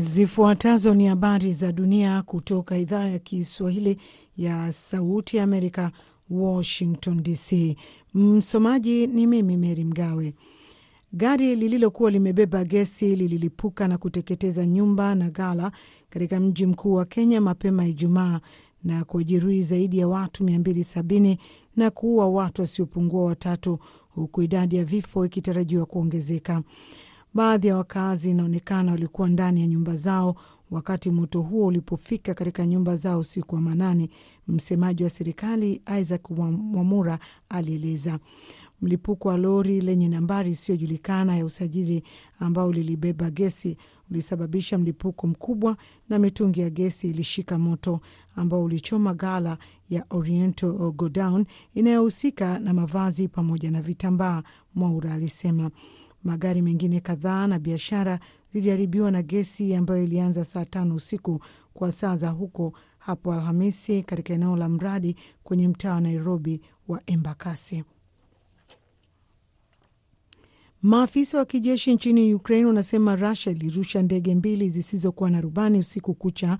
Zifuatazo ni habari za dunia kutoka idhaa ya Kiswahili ya Sauti ya Amerika, Washington DC. Msomaji ni mimi Meri Mgawe. Gari lililokuwa limebeba gesi lililipuka na kuteketeza nyumba na ghala katika mji mkuu wa Kenya mapema Ijumaa na kuwajeruhi zaidi ya watu 270 na kuua watu wasiopungua watatu, huku idadi ya vifo ikitarajiwa kuongezeka. Baadhi ya wakazi inaonekana walikuwa ndani ya nyumba zao wakati moto huo ulipofika katika nyumba zao usiku wa manane. Msemaji wa serikali Isaac Mwamura alieleza mlipuko wa lori lenye nambari isiyojulikana ya usajili ambao lilibeba gesi ulisababisha mlipuko mkubwa na mitungi ya gesi ilishika moto ambao ulichoma gala ya Oriental Godown inayohusika na mavazi pamoja na vitambaa, Mwaura alisema. Magari mengine kadhaa na biashara ziliharibiwa na gesi ambayo ilianza saa tano usiku kwa saa za huko hapo Alhamisi katika eneo la mradi kwenye mtaa wa Nairobi wa Embakasi. Maafisa wa kijeshi nchini Ukraine wanasema Russia ilirusha ndege mbili zisizokuwa na rubani usiku kucha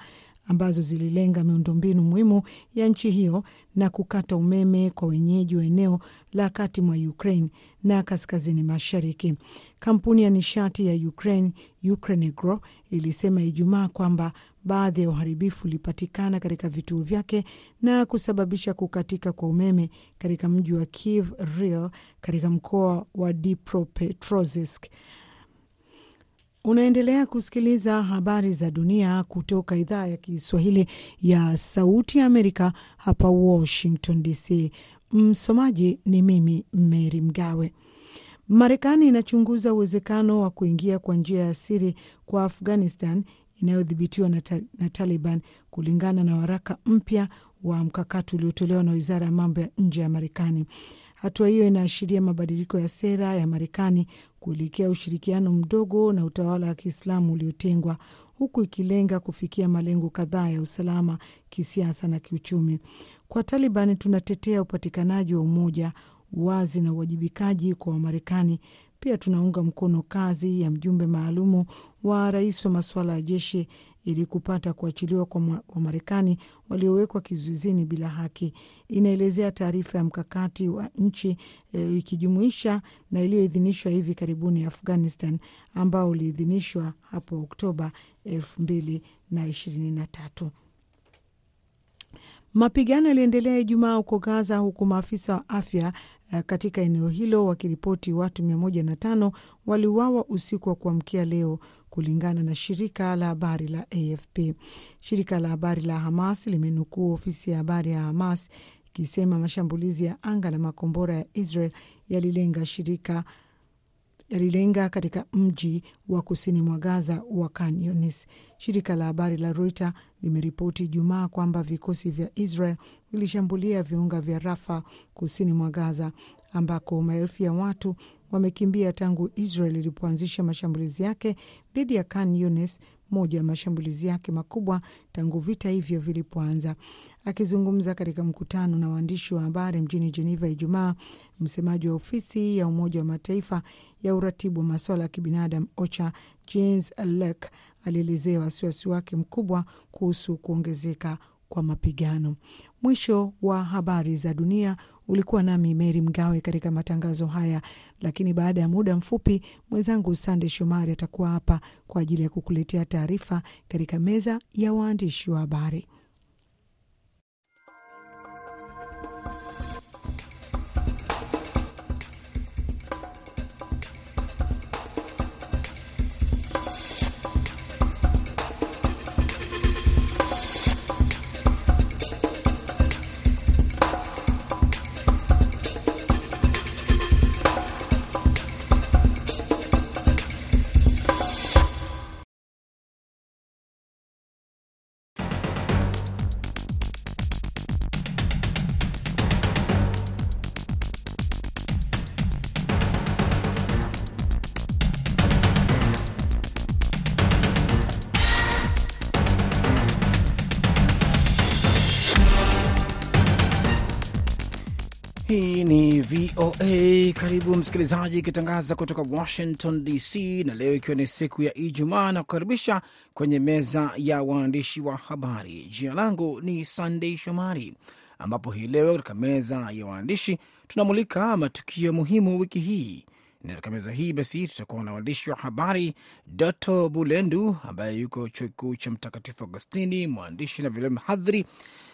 ambazo zililenga miundombinu muhimu ya nchi hiyo na kukata umeme kwa wenyeji wa eneo la kati mwa Ukraine na kaskazini mashariki. Kampuni ya nishati ya Ukraine Ukrenegro ilisema Ijumaa kwamba baadhi ya uharibifu ulipatikana katika vituo vyake na kusababisha kukatika kwa umeme katika mji wa Kiev Real katika mkoa wa Dnipropetrovsk. Unaendelea kusikiliza habari za dunia kutoka idhaa ya Kiswahili ya Sauti ya Amerika hapa Washington DC. Msomaji ni mimi Mary Mgawe. Marekani inachunguza uwezekano wa kuingia kwa njia ya siri kwa Afghanistan inayodhibitiwa na, ta na Taliban kulingana na waraka mpya wa mkakati uliotolewa na wizara ya mambo ya nje ya Marekani. Hatua hiyo inaashiria mabadiliko ya sera ya Marekani kuelekea ushirikiano mdogo na utawala wa Kiislamu uliotengwa huku ikilenga kufikia malengo kadhaa ya usalama, kisiasa na kiuchumi. Kwa Taliban, tunatetea upatikanaji wa umoja, uwazi na uwajibikaji kwa Wamarekani. Pia tunaunga mkono kazi ya mjumbe maalumu wa rais wa masuala ya jeshi ili kupata kuachiliwa kwa Wamarekani waliowekwa kizuizini bila haki, inaelezea taarifa ya mkakati wa nchi e, ikijumuisha na iliyoidhinishwa hivi karibuni Afghanistan, ambao uliidhinishwa hapo Oktoba elfu mbili na ishirini na tatu. Mapigano yaliendelea Ijumaa huko Gaza, huku maafisa wa afya katika eneo hilo wakiripoti watu mia moja na tano waliuawa usiku wa kuamkia leo, kulingana na shirika la habari la AFP. Shirika la habari la Hamas limenukuu ofisi ya habari ya Hamas ikisema mashambulizi ya anga na makombora ya Israel yalilenga shirika yalilenga katika mji wa kusini mwa Gaza wa Khan Yunis. Shirika la habari la Reuters limeripoti Ijumaa kwamba vikosi vya Israel vilishambulia viunga vya Rafa kusini mwa Gaza, ambako maelfu ya watu wamekimbia tangu Israel ilipoanzisha mashambulizi yake dhidi ya Khan Yunis, moja ya mashambulizi yake makubwa tangu vita hivyo vilipoanza. Akizungumza katika mkutano na waandishi wa habari mjini Jeneva Ijumaa, msemaji wa ofisi ya Umoja wa Mataifa ya uratibu wa masuala ya kibinadamu OCHA James Lek alielezea wasiwasi wake mkubwa kuhusu kuongezeka kwa mapigano. Mwisho wa habari za dunia. Ulikuwa nami Meri Mgawe katika matangazo haya, lakini baada ya muda mfupi mwenzangu Sande Shomari atakuwa hapa kwa ajili ya kukuletea taarifa katika meza ya waandishi wa habari. VOA. Karibu msikilizaji, ikitangaza kutoka Washington DC, na leo ikiwa ni siku ya Ijumaa na kukaribisha kwenye meza ya waandishi wa habari. Jina langu ni Sandey Shomari, ambapo hii leo katika meza ya waandishi tunamulika matukio muhimu wiki hii na katika meza hii basi tutakuwa na waandishi wa habari Doto Bulendu ambaye yuko chuo kikuu cha Mtakatifu Agostini, mwandishi na vilevile mhadhiri.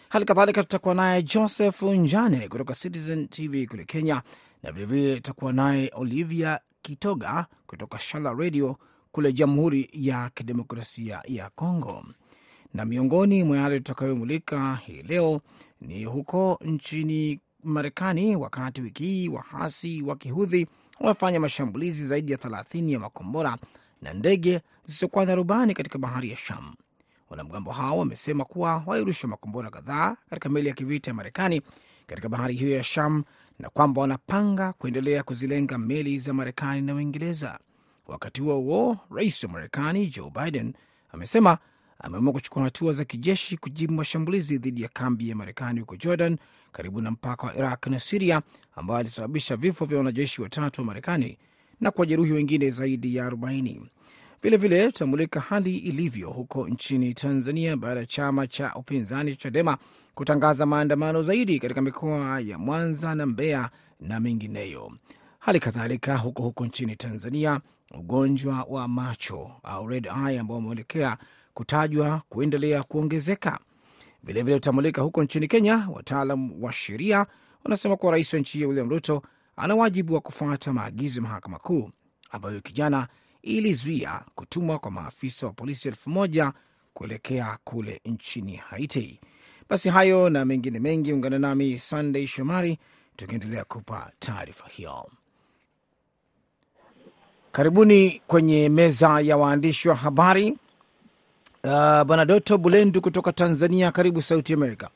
Hali kadhalika tutakuwa naye Joseph Njane kutoka Citizen TV kule Kenya, na vilevile tutakuwa naye Olivia Kitoga kutoka Shala Radio kule Jamhuri ya Kidemokrasia ya Kongo. Na miongoni mwa yale tutakayomulika hii leo ni huko nchini Marekani, wakati wiki hii wahasi wa kihudhi wamefanya mashambulizi zaidi ya 30 ya makombora na ndege zisizokuwa na rubani katika bahari ya Sham. Wanamgambo hao wamesema kuwa walirusha makombora kadhaa katika meli ya kivita ya Marekani katika bahari hiyo ya Sham na kwamba wanapanga kuendelea kuzilenga meli za Marekani na Uingereza. Wakati huo huo, rais wa Marekani Joe Biden amesema ameamua kuchukua hatua za kijeshi kujibu mashambulizi dhidi ya kambi ya Marekani huko Jordan, karibu na mpaka wa Iraq na Siria, ambayo alisababisha vifo vya wanajeshi watatu wa Marekani na kuwajeruhi wengine zaidi ya 40. Vilevile tutamulika hali ilivyo huko nchini Tanzania baada ya chama cha upinzani cha Chadema kutangaza maandamano zaidi katika mikoa ya Mwanza na Mbeya na mengineyo. Hali kadhalika huko huko nchini Tanzania, ugonjwa wa macho au red eye ambao umeelekea kutajwa kuendelea kuongezeka. Vilevile utamulika huko nchini Kenya, wataalam wa sheria wanasema kuwa rais wa nchi hiyo William Ruto ana wajibu wa kufuata maagizo ya mahakama kuu ambayo kijana ilizuia kutumwa kwa maafisa wa polisi elfu moja kuelekea kule nchini Haiti. Basi hayo na mengine mengi, ungana nami Sunday Shomari tukiendelea kupa taarifa hiyo. Karibuni kwenye meza ya waandishi wa habari. Uh, Bwana Doto Bulendu kutoka Tanzania, karibu Sauti Amerika.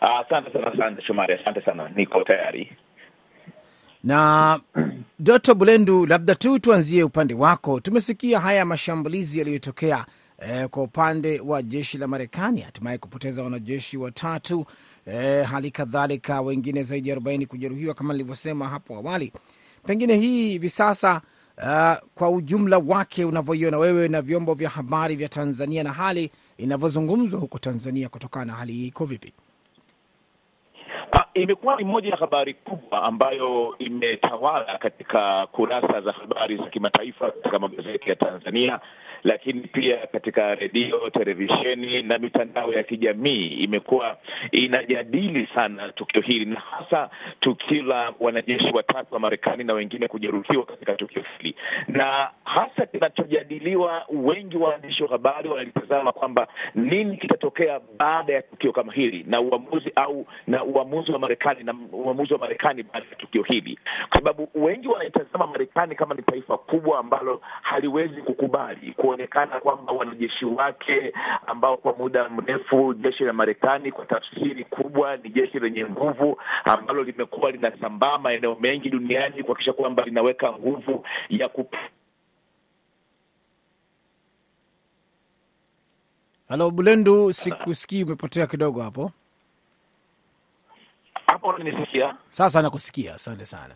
Asante uh, sana Sande Shomari, asante sana, niko tayari. Na Doto Bulendu, labda tu tuanzie upande wako. Tumesikia haya mashambulizi yaliyotokea eh, kwa upande wa jeshi la Marekani, hatimaye kupoteza wanajeshi watatu, eh, hali kadhalika wengine zaidi ya arobaini kujeruhiwa kama nilivyosema hapo awali. Pengine hii hivi sasa Uh, kwa ujumla wake unavyoiona wewe na vyombo vya habari vya Tanzania na hali inavyozungumzwa huko Tanzania kutokana na hali hii iko vipi? Imekuwa ni moja ya habari kubwa ambayo imetawala katika kurasa za habari za kimataifa katika magazeti ya Tanzania, lakini pia katika redio, televisheni na mitandao ya kijamii imekuwa inajadili sana tukio hili, na hasa tukio la wanajeshi watatu wa Marekani na wengine kujeruhiwa katika tukio hili, na hasa kinachojadiliwa, wengi waandishi wa habari wanalitazama kwamba nini kitatokea baada ya tukio kama hili na uamuzi au na uamuzi wa Marekani na uamuzi wa Marekani baada ya tukio hili, kwa sababu wengi wanaitazama Marekani kama ni taifa kubwa ambalo haliwezi kukubali kuonekana kwamba wanajeshi wake ambao kwa muda mrefu jeshi la Marekani kwa tafsiri kubwa ni jeshi lenye nguvu ambalo limekuwa linasambaa maeneo mengi duniani kuhakikisha kwamba linaweka nguvu ya ku Halo Bulendu, sikusikii, umepotea kidogo hapo. hapo unanisikia? Sasa nakusikia, asante sana.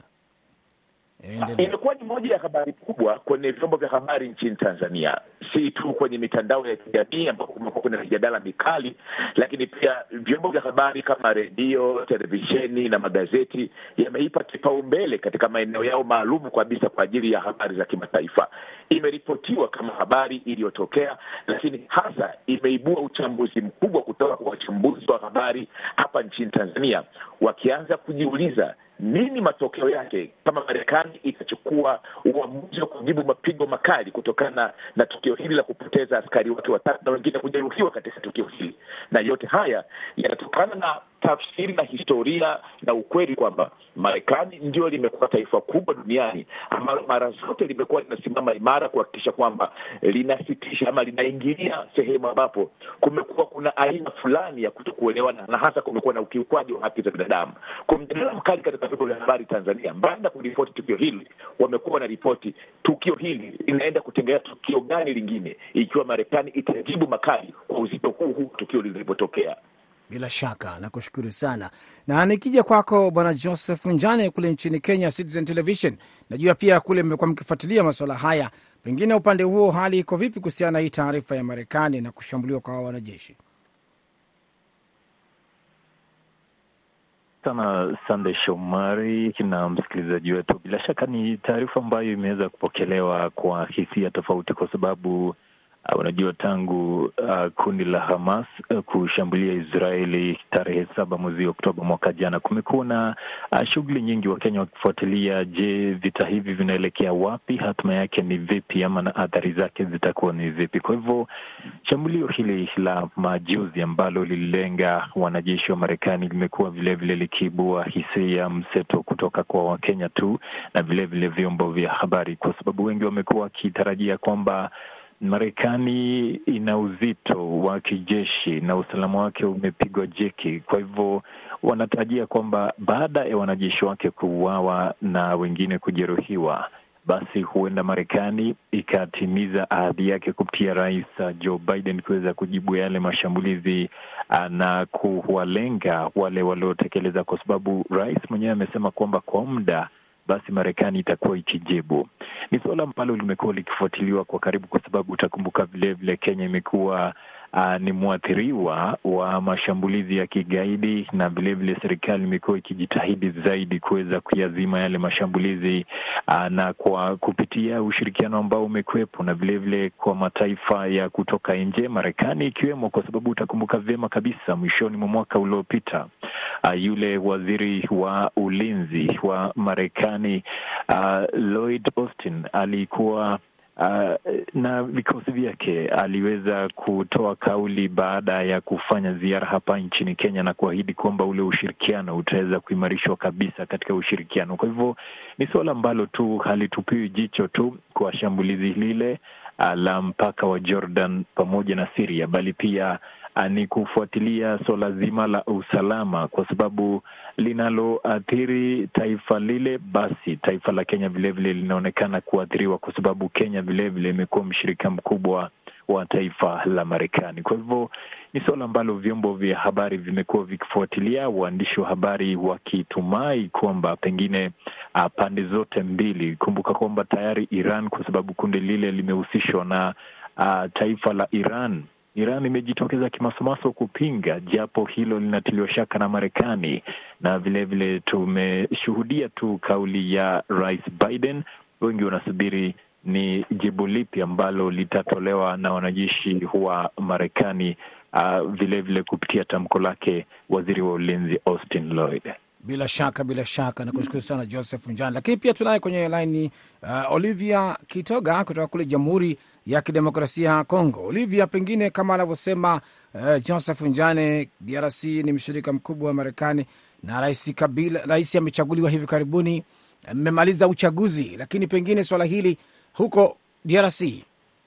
Imekuwa ni moja ya habari kubwa kwenye vyombo vya habari nchini Tanzania, si tu kwenye mitandao ya kijamii ambapo kumekuwa kuna mijadala mikali, lakini pia vyombo vya habari kama redio, televisheni na magazeti yameipa kipaumbele katika maeneo yao maalum kabisa kwa ajili ya habari za kimataifa. Imeripotiwa kama habari iliyotokea, lakini hasa imeibua uchambuzi mkubwa kutoka kwa wachambuzi wa habari hapa nchini Tanzania, wakianza kujiuliza nini matokeo yake kama Marekani itachukua uamuzi wa kujibu mapigo makali kutokana na tukio hili la kupoteza askari wake watatu na wengine kujeruhiwa katika tukio hili. Na yote haya yanatokana na tafsiri na historia na ukweli kwamba Marekani ndio limekuwa taifa kubwa duniani ambalo mara zote limekuwa linasimama imara kuhakikisha kwamba linasitisha ama linaingilia sehemu ambapo kumekuwa kuna aina fulani ya kutokuelewana na hasa kumekuwa na ukiukwaji wa haki za binadamu. Kwa mjadala mkali katika vyombo vya habari Tanzania, mbali na kuripoti tukio hili, wamekuwa wanaripoti tukio hili linaenda kutengeneza tukio gani lingine ikiwa Marekani itajibu makali kwa uzito huu huu tukio lilipotokea. Bila shaka nakushukuru sana, na nikija kwako Bwana Joseph Njane kule nchini Kenya, Citizen Television, najua pia kule mmekuwa mkifuatilia masuala haya, pengine upande huo hali iko vipi kuhusiana na hii taarifa ya Marekani na kushambuliwa kwa wanajeshi? sana Sande Shomari na msikilizaji wetu. Bila shaka ni taarifa ambayo imeweza kupokelewa kwa hisia tofauti, kwa sababu unajua tangu uh, kundi la Hamas uh, kushambulia Israeli tarehe saba mwezi Oktoba mwaka jana, kumekuwa na uh, shughuli nyingi, Wakenya wakifuatilia, je, vita hivi vinaelekea wapi? Hatima yake ni vipi, ama na athari zake zitakuwa ni vipi? Kwa hivyo shambulio hili la majuzi ambalo lililenga wanajeshi wa Marekani limekuwa vilevile likiibua hisia mseto kutoka kwa Wakenya tu na vilevile vyombo vya habari, kwa sababu wengi wamekuwa wakitarajia kwamba Marekani ina uzito wa kijeshi na usalama wake umepigwa jeki. Kwa hivyo wanatarajia kwamba baada ya wanajeshi wake kuuawa na wengine kujeruhiwa, basi huenda Marekani ikatimiza ahadi yake kupitia Rais Joe Biden kuweza kujibu yale mashambulizi na kuwalenga wale waliotekeleza, kwa sababu rais mwenyewe amesema kwamba kwa muda basi Marekani itakuwa ikijibu. Ni suala ambalo limekuwa likifuatiliwa kwa karibu, kwa sababu utakumbuka vilevile Kenya imekuwa uh, ni mwathiriwa wa mashambulizi ya kigaidi, na vilevile serikali imekuwa ikijitahidi zaidi kuweza kuyazima yale mashambulizi uh, na kwa kupitia ushirikiano ambao umekuwepo na vilevile kwa mataifa ya kutoka nje, Marekani ikiwemo, kwa sababu utakumbuka vyema kabisa mwishoni mwa mwaka uliopita uh, yule waziri wa ulinzi wa Marekani uh, Lloyd Austin alikuwa Uh, na vikosi vyake aliweza kutoa kauli baada ya kufanya ziara hapa nchini Kenya na kuahidi kwamba ule ushirikiano utaweza kuimarishwa kabisa katika ushirikiano. Kwa hivyo ni suala ambalo tu halitupiwi jicho tu kwa shambulizi lile uh, la mpaka wa Jordan pamoja na Syria, bali pia ni kufuatilia suala zima la usalama, kwa sababu linaloathiri taifa lile, basi taifa la Kenya vilevile linaonekana kuathiriwa, kwa sababu Kenya vilevile imekuwa mshirika mkubwa wa taifa la Marekani. Kwa hivyo ni suala ambalo vyombo vya habari vimekuwa vikifuatilia, waandishi wa habari wakitumai kwamba pengine uh, pande zote mbili. Kumbuka kwamba tayari Iran, kwa sababu kundi lile limehusishwa na uh, taifa la Iran Iran imejitokeza kimasomaso kupinga, japo hilo linatiliwa shaka na Marekani, na vilevile tumeshuhudia tu kauli ya Rais Biden. Wengi wanasubiri ni jibu lipi ambalo litatolewa na wanajeshi wa Marekani, uh, vilevile kupitia tamko lake waziri wa ulinzi Austin Lloyd. Bila shaka bila shaka, nakushukuru sana Joseph Njani. Lakini pia tunaye kwenye laini uh, Olivia Kitoga kutoka kule Jamhuri ya Kidemokrasia ya Kongo. Olivia, pengine kama anavyosema uh, Joseph Njane, DRC ni mshirika mkubwa wa Marekani na rais Kabila, rais amechaguliwa hivi karibuni, mmemaliza uchaguzi, lakini pengine swala hili huko DRC,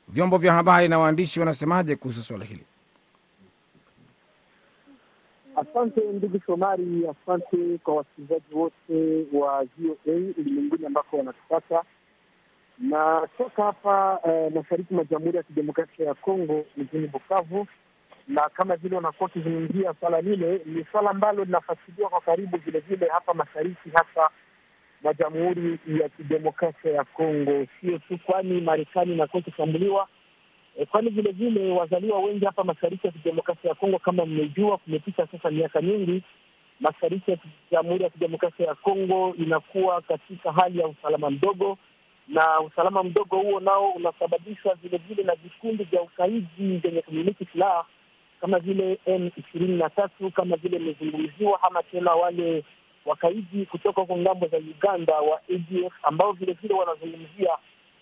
vyombo vya habari na waandishi wanasemaje kuhusu swala hili? Asante ndugu Shomari, asante kwa wasikilizaji wote wa VOA ulimwenguni ambako wanatupata. Na toka hapa eh, mashariki mwa Jamhuri ya Kidemokrasia ya Kongo mjini Bukavu, na kama vile wanakuwa wakizungumzia swala lile, ni swala ambalo linafasiliwa kwa karibu vilevile hapa mashariki hasa mwa Jamhuri ya Kidemokrasia ya Kongo, sio tu kwani Marekani inakuwa ikishambuliwa E, kwani vile vile wazaliwa wengi hapa mashariki ya kidemokrasia ya Kongo, kama mmejua, kumepita sasa miaka mingi, mashariki ya Jamhuri ya Kidemokrasia ya Kongo inakuwa katika hali ya usalama mdogo, na usalama mdogo huo nao unasababishwa vile vile na vikundi vya ukaidi vyenye kumiliki silaha kama vile M ishirini na tatu kama vile imezungumziwa, ama tena wale wakaidi kutoka huko ng'ambo za Uganda wa ADF ambao vile vile wanazungumzia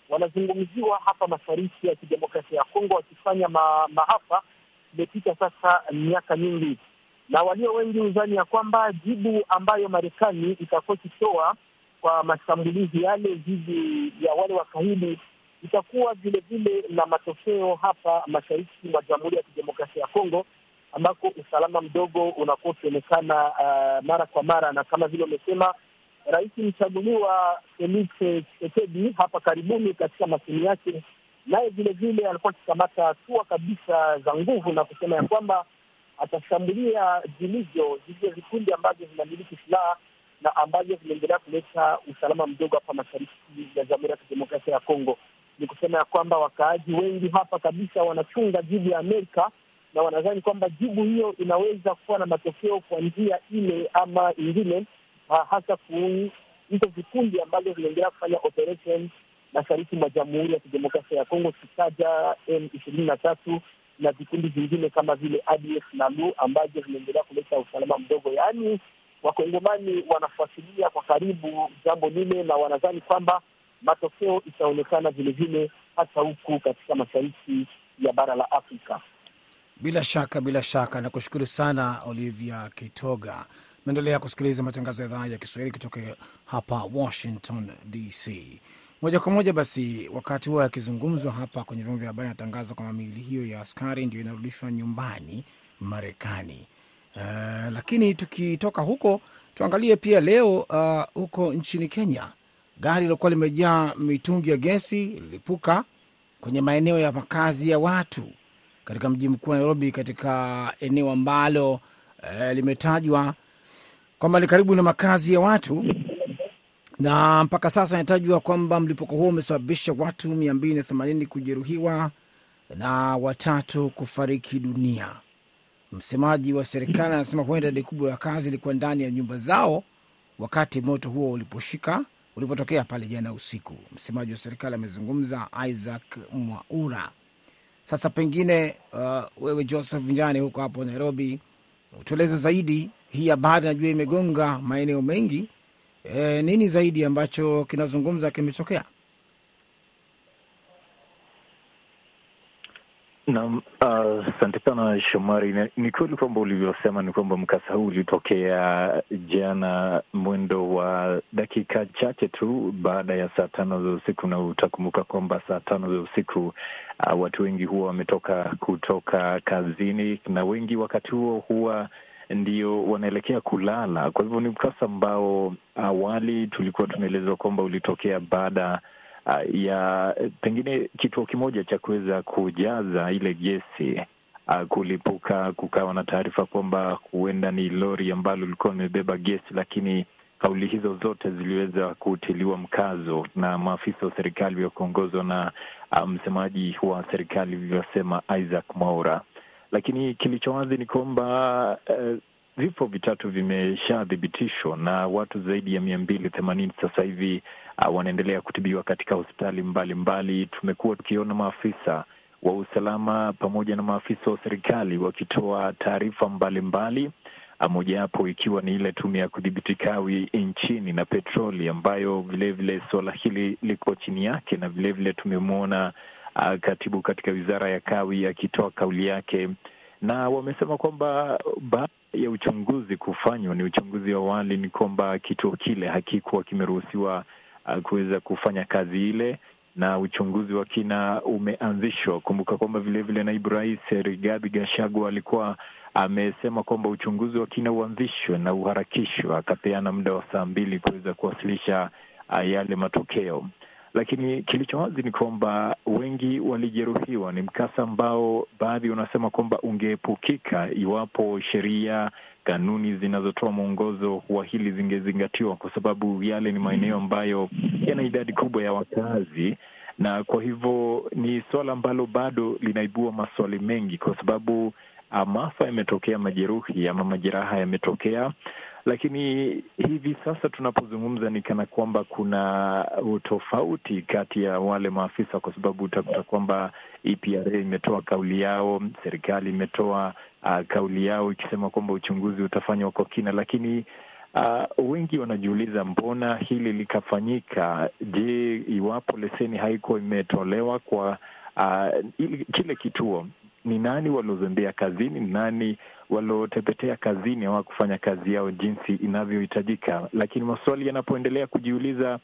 wanazungumziwa hapa mashariki ya kidemokrasia ya Kongo wakifanya ma, maafa. Imepita sasa miaka nyingi, na walio wengi huzani ya kwamba jibu ambayo Marekani itakuwa ikitoa kwa mashambulizi yale dhidi ya wale wakaidi itakuwa vile vile na matokeo hapa mashariki mwa Jamhuri ya Kidemokrasia ya Kongo ambako usalama mdogo unakuwa ukionekana uh, mara kwa mara, na kama vile umesema Rais mchaguliwa Felix Tshisekedi hapa karibuni katika masemi yake, naye vile vile alikuwa akikamata hatua kabisa za nguvu na kusema ya kwamba atashambulia vilivyo vivyo vikundi ambavyo vinamiliki silaha na ambavyo vinaendelea kuleta usalama mdogo hapa mashariki ya Jamhuri ya Kidemokrasia ya Kongo. Ni kusema ya kwamba wakaaji wengi hapa kabisa wanachunga jibu ya Amerika na wanadhani kwamba jibu hiyo inaweza kuwa na matokeo kwa njia ile ama ingine, hasa hizo vikundi ambavyo vinaendelea kufanya operation mashariki mwa Jamhuri ya Kidemokrasia ya Kongo, kitaja M ishirini na tatu na vikundi vingine kama vile ADF na LU ambavyo vinaendelea kuleta usalama mdogo. Yaani wakongomani wanafuatilia kwa karibu jambo lile na wanadhani kwamba matokeo itaonekana vilevile hata huku katika mashariki ya bara la Afrika. Bila shaka, bila shaka, nakushukuru sana Olivia Kitoga. Naendelea kusikiliza matangazo ya idhaa ya Kiswahili kutoka hapa Washington DC moja kwa moja. Basi wakati huo akizungumzwa hapa kwenye vyombo vya habari, anatangaza kwamba miili hiyo ya askari ndio inarudishwa nyumbani Marekani. Uh, lakini tukitoka huko tuangalie pia leo uh, huko nchini Kenya, gari lilokuwa limejaa mitungi ya gesi lilipuka kwenye maeneo ya makazi ya watu katika mji mkuu wa Nairobi, katika eneo ambalo uh, limetajwa kwamba ni karibu na makazi ya watu na mpaka sasa inatajwa kwamba mlipuko huo umesababisha watu mia mbili na themanini kujeruhiwa na watatu kufariki dunia. Msemaji wa serikali anasema huenda idadi kubwa ya wakazi ilikuwa ndani ya nyumba zao wakati moto huo uliposhika ulipotokea pale jana usiku. Msemaji wa serikali amezungumza, Isaac Mwaura. Sasa pengine, uh, wewe Joseph Njane huko hapo Nairobi, utueleze zaidi hii habari. Najua imegonga maeneo mengi. E, nini zaidi ambacho kinazungumza kimetokea? Naam, asante uh, sana Shomari. Ni kweli kwamba ulivyosema ni kwamba mkasa huu ulitokea jana mwendo wa dakika chache tu baada ya saa tano za usiku, na utakumbuka kwamba saa tano za usiku uh, watu wengi huwa wametoka kutoka kazini, na wengi wakati huo huwa ndio wanaelekea kulala. Kwa hivyo ni mkasa ambao awali tulikuwa tunaelezwa kwamba ulitokea baada uh, ya pengine kituo kimoja cha kuweza kujaza ile gesi uh, kulipuka. Kukawa na taarifa kwamba huenda ni lori ambalo lilikuwa limebeba gesi, lakini kauli hizo zote ziliweza kutiliwa mkazo na maafisa wa serikali wakiongozwa na uh, msemaji wa serikali vilivyosema Isaac Mwaura lakini kilicho wazi ni kwamba uh, vifo vitatu vimeshathibitishwa na watu zaidi ya mia mbili themanini sasa hivi uh, wanaendelea kutibiwa katika hospitali mbalimbali. Tumekuwa tukiona maafisa wa usalama pamoja na maafisa wa serikali wakitoa taarifa mbalimbali, mojawapo ikiwa ni ile tume ya kudhibiti kawi nchini na petroli, ambayo vilevile suala hili liko chini yake, na vilevile tumemwona Uh, katibu katika wizara ya kawi akitoa kauli yake, na wamesema kwamba baada ya uchunguzi kufanywa, ni uchunguzi wa awali, ni kwamba kituo kile hakikuwa kimeruhusiwa uh, kuweza kufanya kazi ile, na uchunguzi wa kina umeanzishwa. Kumbuka kwamba vilevile naibu rais Rigathi Gachagua alikuwa amesema kwamba uchunguzi wa kina uanzishwe na uharakishwe, akapeana muda wa saa mbili kuweza kuwasilisha uh, yale matokeo lakini kilicho wazi ni kwamba wengi walijeruhiwa. Ni mkasa ambao baadhi wanasema kwamba ungeepukika iwapo sheria, kanuni zinazotoa mwongozo wa hili zingezingatiwa, kwa sababu yale ni maeneo ambayo yana idadi kubwa ya wakazi, na kwa hivyo ni suala ambalo bado linaibua maswali mengi, kwa sababu maafa yametokea, majeruhi ama majeraha yametokea lakini hivi sasa tunapozungumza ni kana kwamba kuna utofauti kati ya wale maafisa, kwa sababu utakuta kwamba EPRA imetoa kauli yao, serikali imetoa uh, kauli yao ikisema kwamba uchunguzi utafanywa kwa kina, lakini uh, wengi wanajiuliza mbona hili likafanyika? Je, iwapo leseni haikuwa imetolewa kwa uh, ili, kile kituo ni nani waliozembea kazini? Ni nani waliotepetea kazini, hawakufanya kazi yao jinsi inavyohitajika? Lakini maswali yanapoendelea kujiuliza,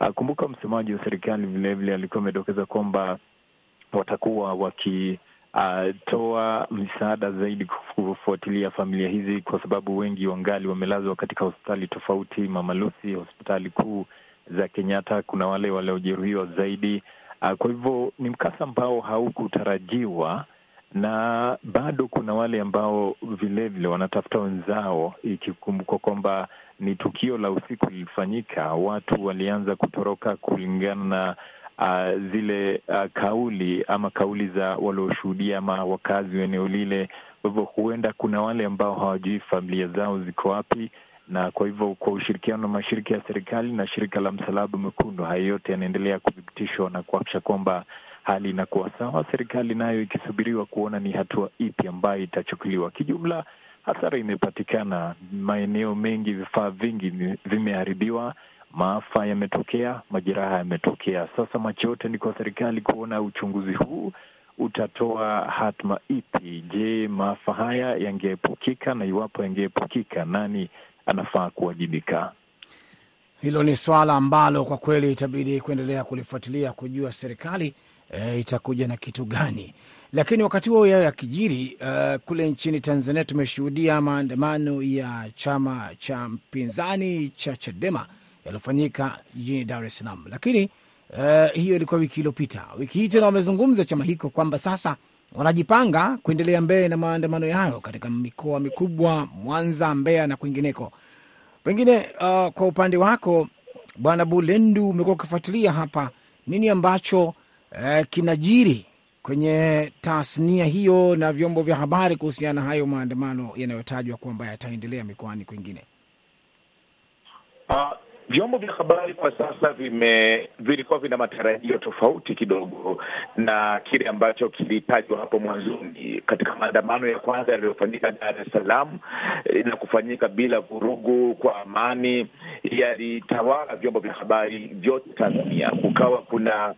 uh, kumbuka msemaji wa serikali vilevile alikuwa amedokeza kwamba watakuwa wakitoa uh, misaada zaidi kufuatilia familia hizi, kwa sababu wengi wangali wamelazwa katika hospitali tofauti, Mama Lucy, hospitali kuu za Kenyatta. Kuna wale waliojeruhiwa zaidi. Uh, kwa hivyo ni mkasa ambao haukutarajiwa na bado kuna wale ambao vilevile wanatafuta wenzao, ikikumbukwa kwamba ni tukio la usiku lilifanyika, watu walianza kutoroka kulingana na uh, zile uh, kauli ama kauli za walioshuhudia ama wakazi wa eneo lile. Kwa hivyo huenda kuna wale ambao hawajui familia zao ziko wapi, na kwa hivyo kwa ushirikiano na mashirika ya serikali na shirika la Msalaba Mwekundu, haya yote yanaendelea kuthibitishwa na kuhakikisha kwamba hali inakuwa sawa, serikali nayo ikisubiriwa kuona ni hatua ipi ambayo itachukuliwa. Kijumla, hasara imepatikana maeneo mengi, vifaa vingi vimeharibiwa, maafa yametokea, majeraha yametokea. Sasa macho yote ni kwa serikali kuona uchunguzi huu utatoa hatma ipi. Je, maafa haya yangeepukika? Na iwapo yangeepukika, nani anafaa kuwajibika? Hilo ni swala ambalo kwa kweli itabidi kuendelea kulifuatilia kujua serikali e, itakuja na kitu gani. Lakini wakati huo yao yakijiri, uh, kule nchini Tanzania tumeshuhudia maandamano ya chama cha mpinzani cha Chadema yaliyofanyika jijini Dar es Salaam, lakini uh, hiyo ilikuwa wiki iliyopita. Wiki hii tena wamezungumza chama hiko kwamba sasa wanajipanga kuendelea mbele na maandamano yayo katika mikoa mikubwa Mwanza, Mbeya na kwingineko. Pengine uh, kwa upande wako Bwana Bulendu, umekuwa ukifuatilia hapa, nini ambacho uh, kinajiri kwenye tasnia hiyo na vyombo vya habari kuhusiana na hayo maandamano yanayotajwa kwamba yataendelea mikoani kwingine? Uh, vyombo vya habari kwa sasa vime vilikuwa vina matarajio tofauti kidogo na kile ambacho kilitajwa hapo mwanzoni katika maandamano ya kwanza yaliyofanyika Dar es Salaam na kufanyika bila vurugu kwa amani, yalitawala vyombo vya habari vyote Tanzania. Kukawa kuna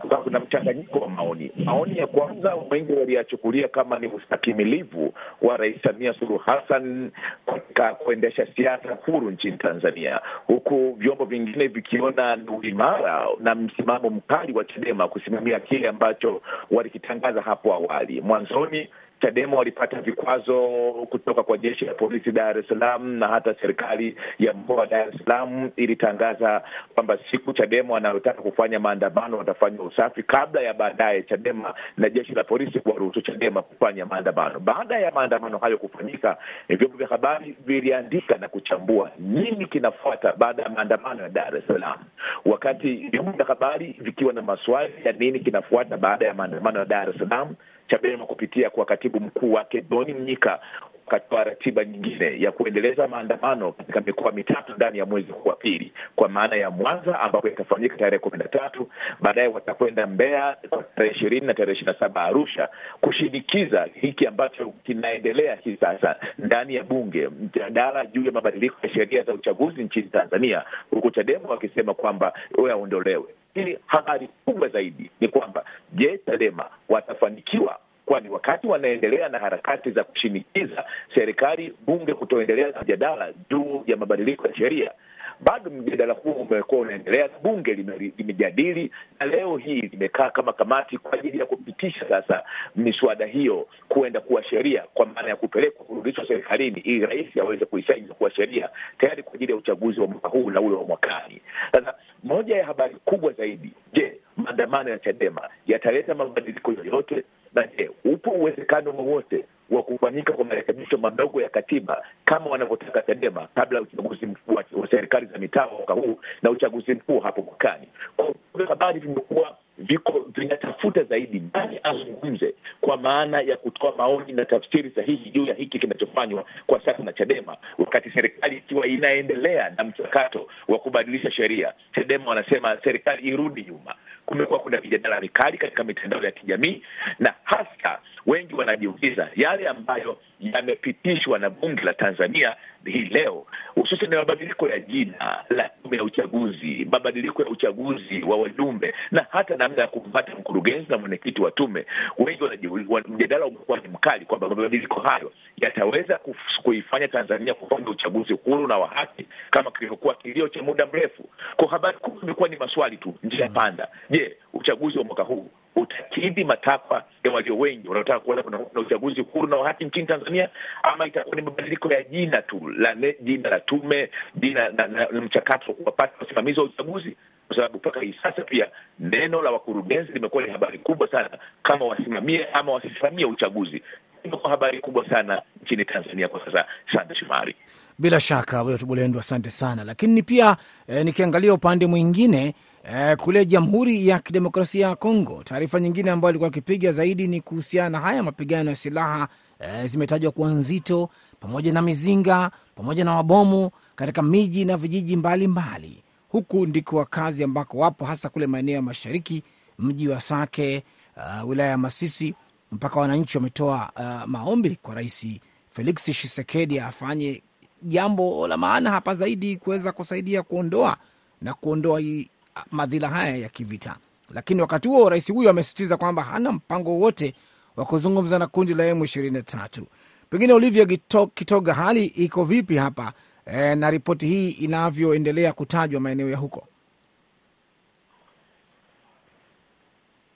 kukawa kuna mchanganyiko wa maoni. Maoni ya kwanza wengi waliyachukulia kama ni ustakimilivu wa Rais Samia Suluhu Hassan katika kuendesha siasa huru nchini Tanzania huku vyombo vingine vikiona ni uimara na msimamo mkali wa Chadema kusimamia kile ambacho walikitangaza hapo awali. Mwanzoni Chadema walipata vikwazo kutoka kwa jeshi la polisi Dar es Salaam na hata serikali ya mkoa wa Dar es Salaam ilitangaza kwamba siku Chadema wanayotaka kufanya maandamano watafanya usafi, kabla ya baadaye Chadema na jeshi la polisi kuwaruhusu Chadema kufanya maandamano. Baada ya maandamano hayo kufanyika, vyombo vya habari viliandika na kuchambua nini kinafuata baada ya maandamano ya Dar es Salaam, wakati vyombo vya habari vikiwa na maswali ya nini kinafuata baada ya maandamano ya Dar es Salaam. Chadema kupitia kwa katibu mkuu wake Doni Mnyika wakatoa ratiba nyingine ya kuendeleza maandamano katika mikoa mitatu ndani ya mwezi huu wa pili, kwa maana ya Mwanza ambapo yatafanyika tarehe kumi na tatu. Baadaye watakwenda Mbeya tarehe ishirini na tarehe ishirini na saba Arusha, kushinikiza hiki ambacho kinaendelea hii sasa ndani ya Bunge, mjadala juu ya mabadiliko ya sheria za uchaguzi nchini Tanzania, huku Chadema wakisema kwamba yaondolewe. Ili habari kubwa zaidi ni kwamba je, Chadema watafanikiwa kwani wakati wanaendelea na harakati za kushinikiza serikali bunge kutoendelea na mjadala juu ya mabadiliko ya sheria, bado mjadala huu umekuwa unaendelea. Bunge limejadili na leo hii limekaa kama kamati kwa ajili ya kupitisha sasa miswada hiyo kuenda kuwa sheria, kwa maana ya kupelekwa kurudishwa serikalini ili rais aweze kuisaini kuwa sheria tayari kwa ajili ya uchaguzi wa mwaka huu na ule wa mwakani. Sasa moja ya habari kubwa zaidi, je, maandamano ya Chadema yataleta mabadiliko yoyote? Na je, upo uwezekano wowote wa kufanyika kwa marekebisho madogo ya katiba kama wanavyotaka Chadema kabla ya uchaguzi mkuu wa serikali za mitaa mwaka huu na uchaguzi mkuu hapo mwakani? Kwa habari vimekuwa viko vinatafuta zaidi nani azungumze, kwa maana ya kutoa maoni na tafsiri sahihi juu ya hiki kinachofanywa kwa sasa na Chadema, wakati serikali ikiwa inaendelea na mchakato wa kubadilisha sheria. Chadema wanasema serikali irudi nyuma. Kumekuwa kuna mijadala mikali katika mitandao ya kijamii, na hasa yale ambayo yamepitishwa na bunge la Tanzania hii leo, hususan mabadiliko ya jina la tume ya uchaguzi, mabadiliko ya uchaguzi wa wajumbe na hata namna ya kumpata mkurugenzi na mwenyekiti wa tume. Wengi mjadala umekuwa ni mkali kwamba mabadiliko hayo yataweza kuifanya Tanzania kufanya uchaguzi huru na wa haki kama kilivyokuwa kilio cha muda mrefu. Kwa habari kuu imekuwa ni maswali tu, njia panda. Je, uchaguzi wa mwaka huu utakidhi matakwa ya walio wengi wanaotaka kuona kuna uchaguzi huru na wa haki nchini Tanzania, ama itakuwa ni mabadiliko ya jina tu la jina la tume, jina na, na, na mchakato wa usimamizi wa uchaguzi? kwa sababu mpaka hii sasa pia neno la wakurugenzi limekuwa ni habari kubwa sana, kama wasimamie ama wasisimamie uchaguzi. Imekuwa habari kubwa sana nchini Tanzania kwa sasa. Sande Shumari. Bila shaka Wetu Bulendo, asante sana. Lakini pia eh, nikiangalia upande mwingine eh, kule Jamhuri ya Kidemokrasia ya Kongo, taarifa nyingine ambayo alikuwa akipiga zaidi ni kuhusiana na haya mapigano ya silaha eh, zimetajwa kuwa nzito, pamoja na mizinga, pamoja na mabomu katika miji na vijiji mbalimbali mbali. Huku ndiko wakazi ambako wapo hasa kule maeneo ya mashariki, mji wa Sake, uh, wilaya ya Masisi, mpaka wananchi wametoa uh, maombi kwa Rais Felix Tshisekedi afanye jambo la maana hapa zaidi kuweza kusaidia kuondoa na kuondoa hii madhila haya ya kivita. Lakini wakati huo rais huyo amesisitiza kwamba hana mpango wowote wa kuzungumza na kundi la emu ishirini na tatu. Pengine Olivia Kitoga, hali iko vipi hapa e, na ripoti hii inavyoendelea kutajwa maeneo ya huko?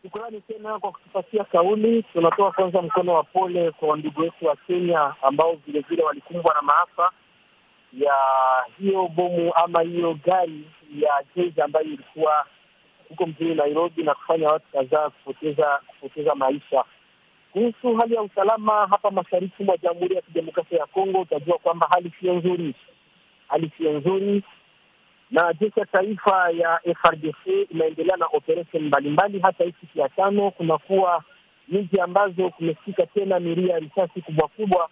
Shukrani tena kwa kutupatia kauli. Tunatoa kwanza mkono wa pole kwa ndugu wetu wa Kenya ambao vilevile walikumbwa na maafa ya hiyo bomu ama hiyo gari ya jeshi ambayo ilikuwa huko mjini Nairobi na kufanya watu kadhaa kupoteza kupoteza maisha. Kuhusu hali ya usalama hapa mashariki mwa Jamhuri ya Kidemokrasia ya Kongo, utajua kwamba hali sio nzuri, hali sio nzuri, na jeshi ya taifa ya FRDC inaendelea na operesheni mbalimbali. Hata hii siku ya tano kunakuwa miji ambazo kumesikika tena miria ya risasi kubwa kubwa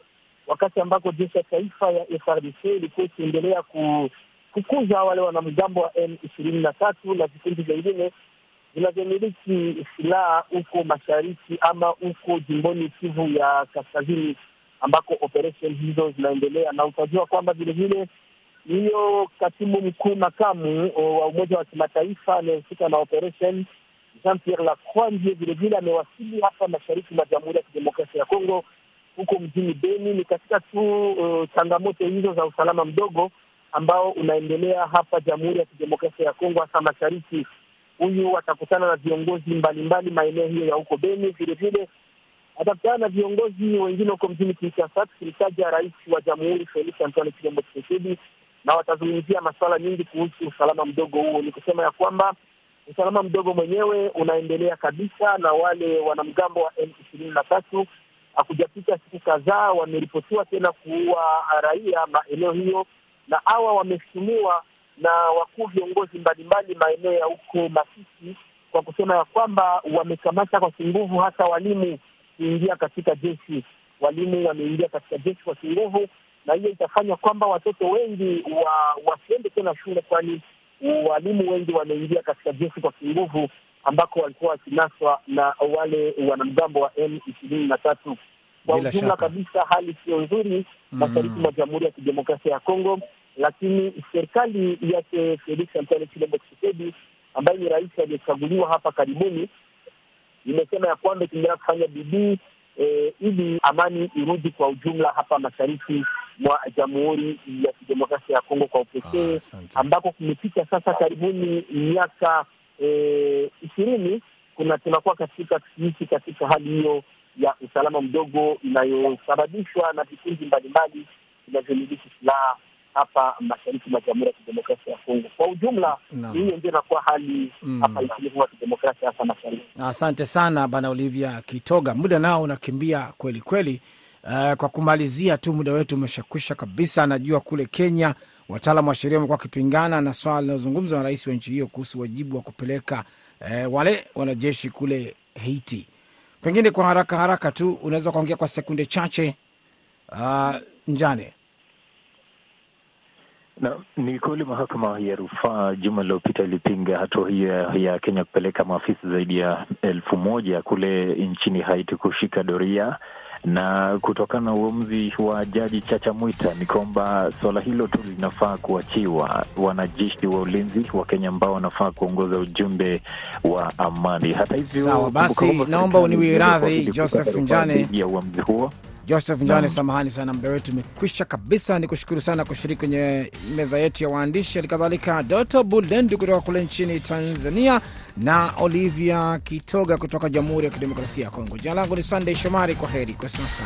wakati ambako jeshi ya taifa ya FRDC ilikuwa ikiendelea kukuza wale wanamgambo wa M ishirini na tatu na vikundi vingine vinavyomiliki silaha huko mashariki ama huko jimboni Kivu ya kaskazini ambako operesheni hizo zinaendelea, na utajua kwamba vilevile hiyo katibu mkuu makamu wa Umoja wa Kimataifa anayehusika na operesheni Jean Pierre Lacroix ndiye vilevile amewasili hapa mashariki mwa Jamhuri ya Kidemokrasia ya Kongo huko mjini Beni. Ni katika tu uh, changamoto hizo za usalama mdogo ambao unaendelea hapa Jamhuri ya Kidemokrasia ya Kongo, hasa mashariki. Huyu atakutana na viongozi mbalimbali maeneo hiyo ya huko Beni, vilevile atakutana na viongozi wengine huko mjini Kinshasa, tukimtaja rais wa jamhuri Felix Antoine Chilombo Tshisekedi, na watazungumzia masuala nyingi kuhusu usalama mdogo huo. Ni kusema ya kwamba usalama mdogo mwenyewe unaendelea kabisa, na wale wanamgambo wa M ishirini na tatu hakujapita siku kadhaa wameripotiwa tena kuua raia maeneo hiyo, na hawa wameshutumiwa na wakuu viongozi mbalimbali maeneo ya huko Masisi kwa kusema ya kwamba wamekamata kwa kinguvu hasa walimu kuingia katika jeshi. Walimu wameingia katika jeshi kwa kinguvu, na hiyo itafanya kwamba watoto wengi wa wasiende tena shule, kwani walimu wengi wameingia katika jeshi kwa kinguvu ambako walikuwa wakinaswa na wale wanamgambo wa M ishirini na tatu. Kwa ujumla kabisa, hali sio nzuri mashariki mwa Jamhuri ya Kidemokrasia ya Kongo, lakini serikali yake Felix Antoine Chilombo Tshisekedi ambaye ni rais aliyechaguliwa hapa karibuni imesema ya kwamba itaendelea kufanya bidii e, ili amani irudi kwa ujumla hapa mashariki mwa Jamhuri ya Kidemokrasia ya Kongo kwa upekee, Ah, ambako kumepita sasa karibuni miaka ishirini kuna tunakuwa katika kuishi katika hali hiyo ya usalama mdogo inayosababishwa na vikundi mbalimbali vinavyomiliki silaha hapa mashariki mwa Jamhuri ya Kidemokrasia ya Kongo. Kwa ujumla, hiyo ndio inakuwa hali Mm. hapa nchini ya Kidemokrasia, hasa mashariki. Asante sana bana Olivia Kitoga, muda nao unakimbia kweli kweli. Uh, kwa kumalizia tu, muda wetu umeshakwisha kabisa. Najua kule Kenya wataalamu wa sheria wamekuwa wakipingana na swala linalozungumzwa na rais wa nchi hiyo kuhusu wajibu wa kupeleka uh, wale wanajeshi kule Haiti. Pengine kwa haraka haraka tu unaweza ukaongea kwa sekunde chache. Uh, Njane. Na ni kweli mahakama ya rufaa juma lililopita ilipinga hatua hiyo ya- ya Kenya kupeleka maafisa zaidi ya elfu moja kule nchini Haiti kushika doria, na kutokana na uamuzi wa jaji Chacha Mwita ni kwamba suala hilo tu linafaa kuachiwa wanajeshi wa ulinzi wa Kenya ambao wanafaa kuongoza ujumbe wa amani. Hata hivyo, Sawa, basi, naomba serikali uniwie imeweza radhi, Joseph Njane. ya uamuzi huo. Joseph Njane, samahani sana, muda wetu umekwisha kabisa. Ni kushukuru sana kushiriki kwenye meza yetu ya waandishi, halikadhalika Doto Bulendu kutoka kule nchini Tanzania na Olivia Kitoga kutoka Jamhuri ya Kidemokrasia ya Kongo. Jina langu ni Sandey Shomari. Kwa heri kwa sasa.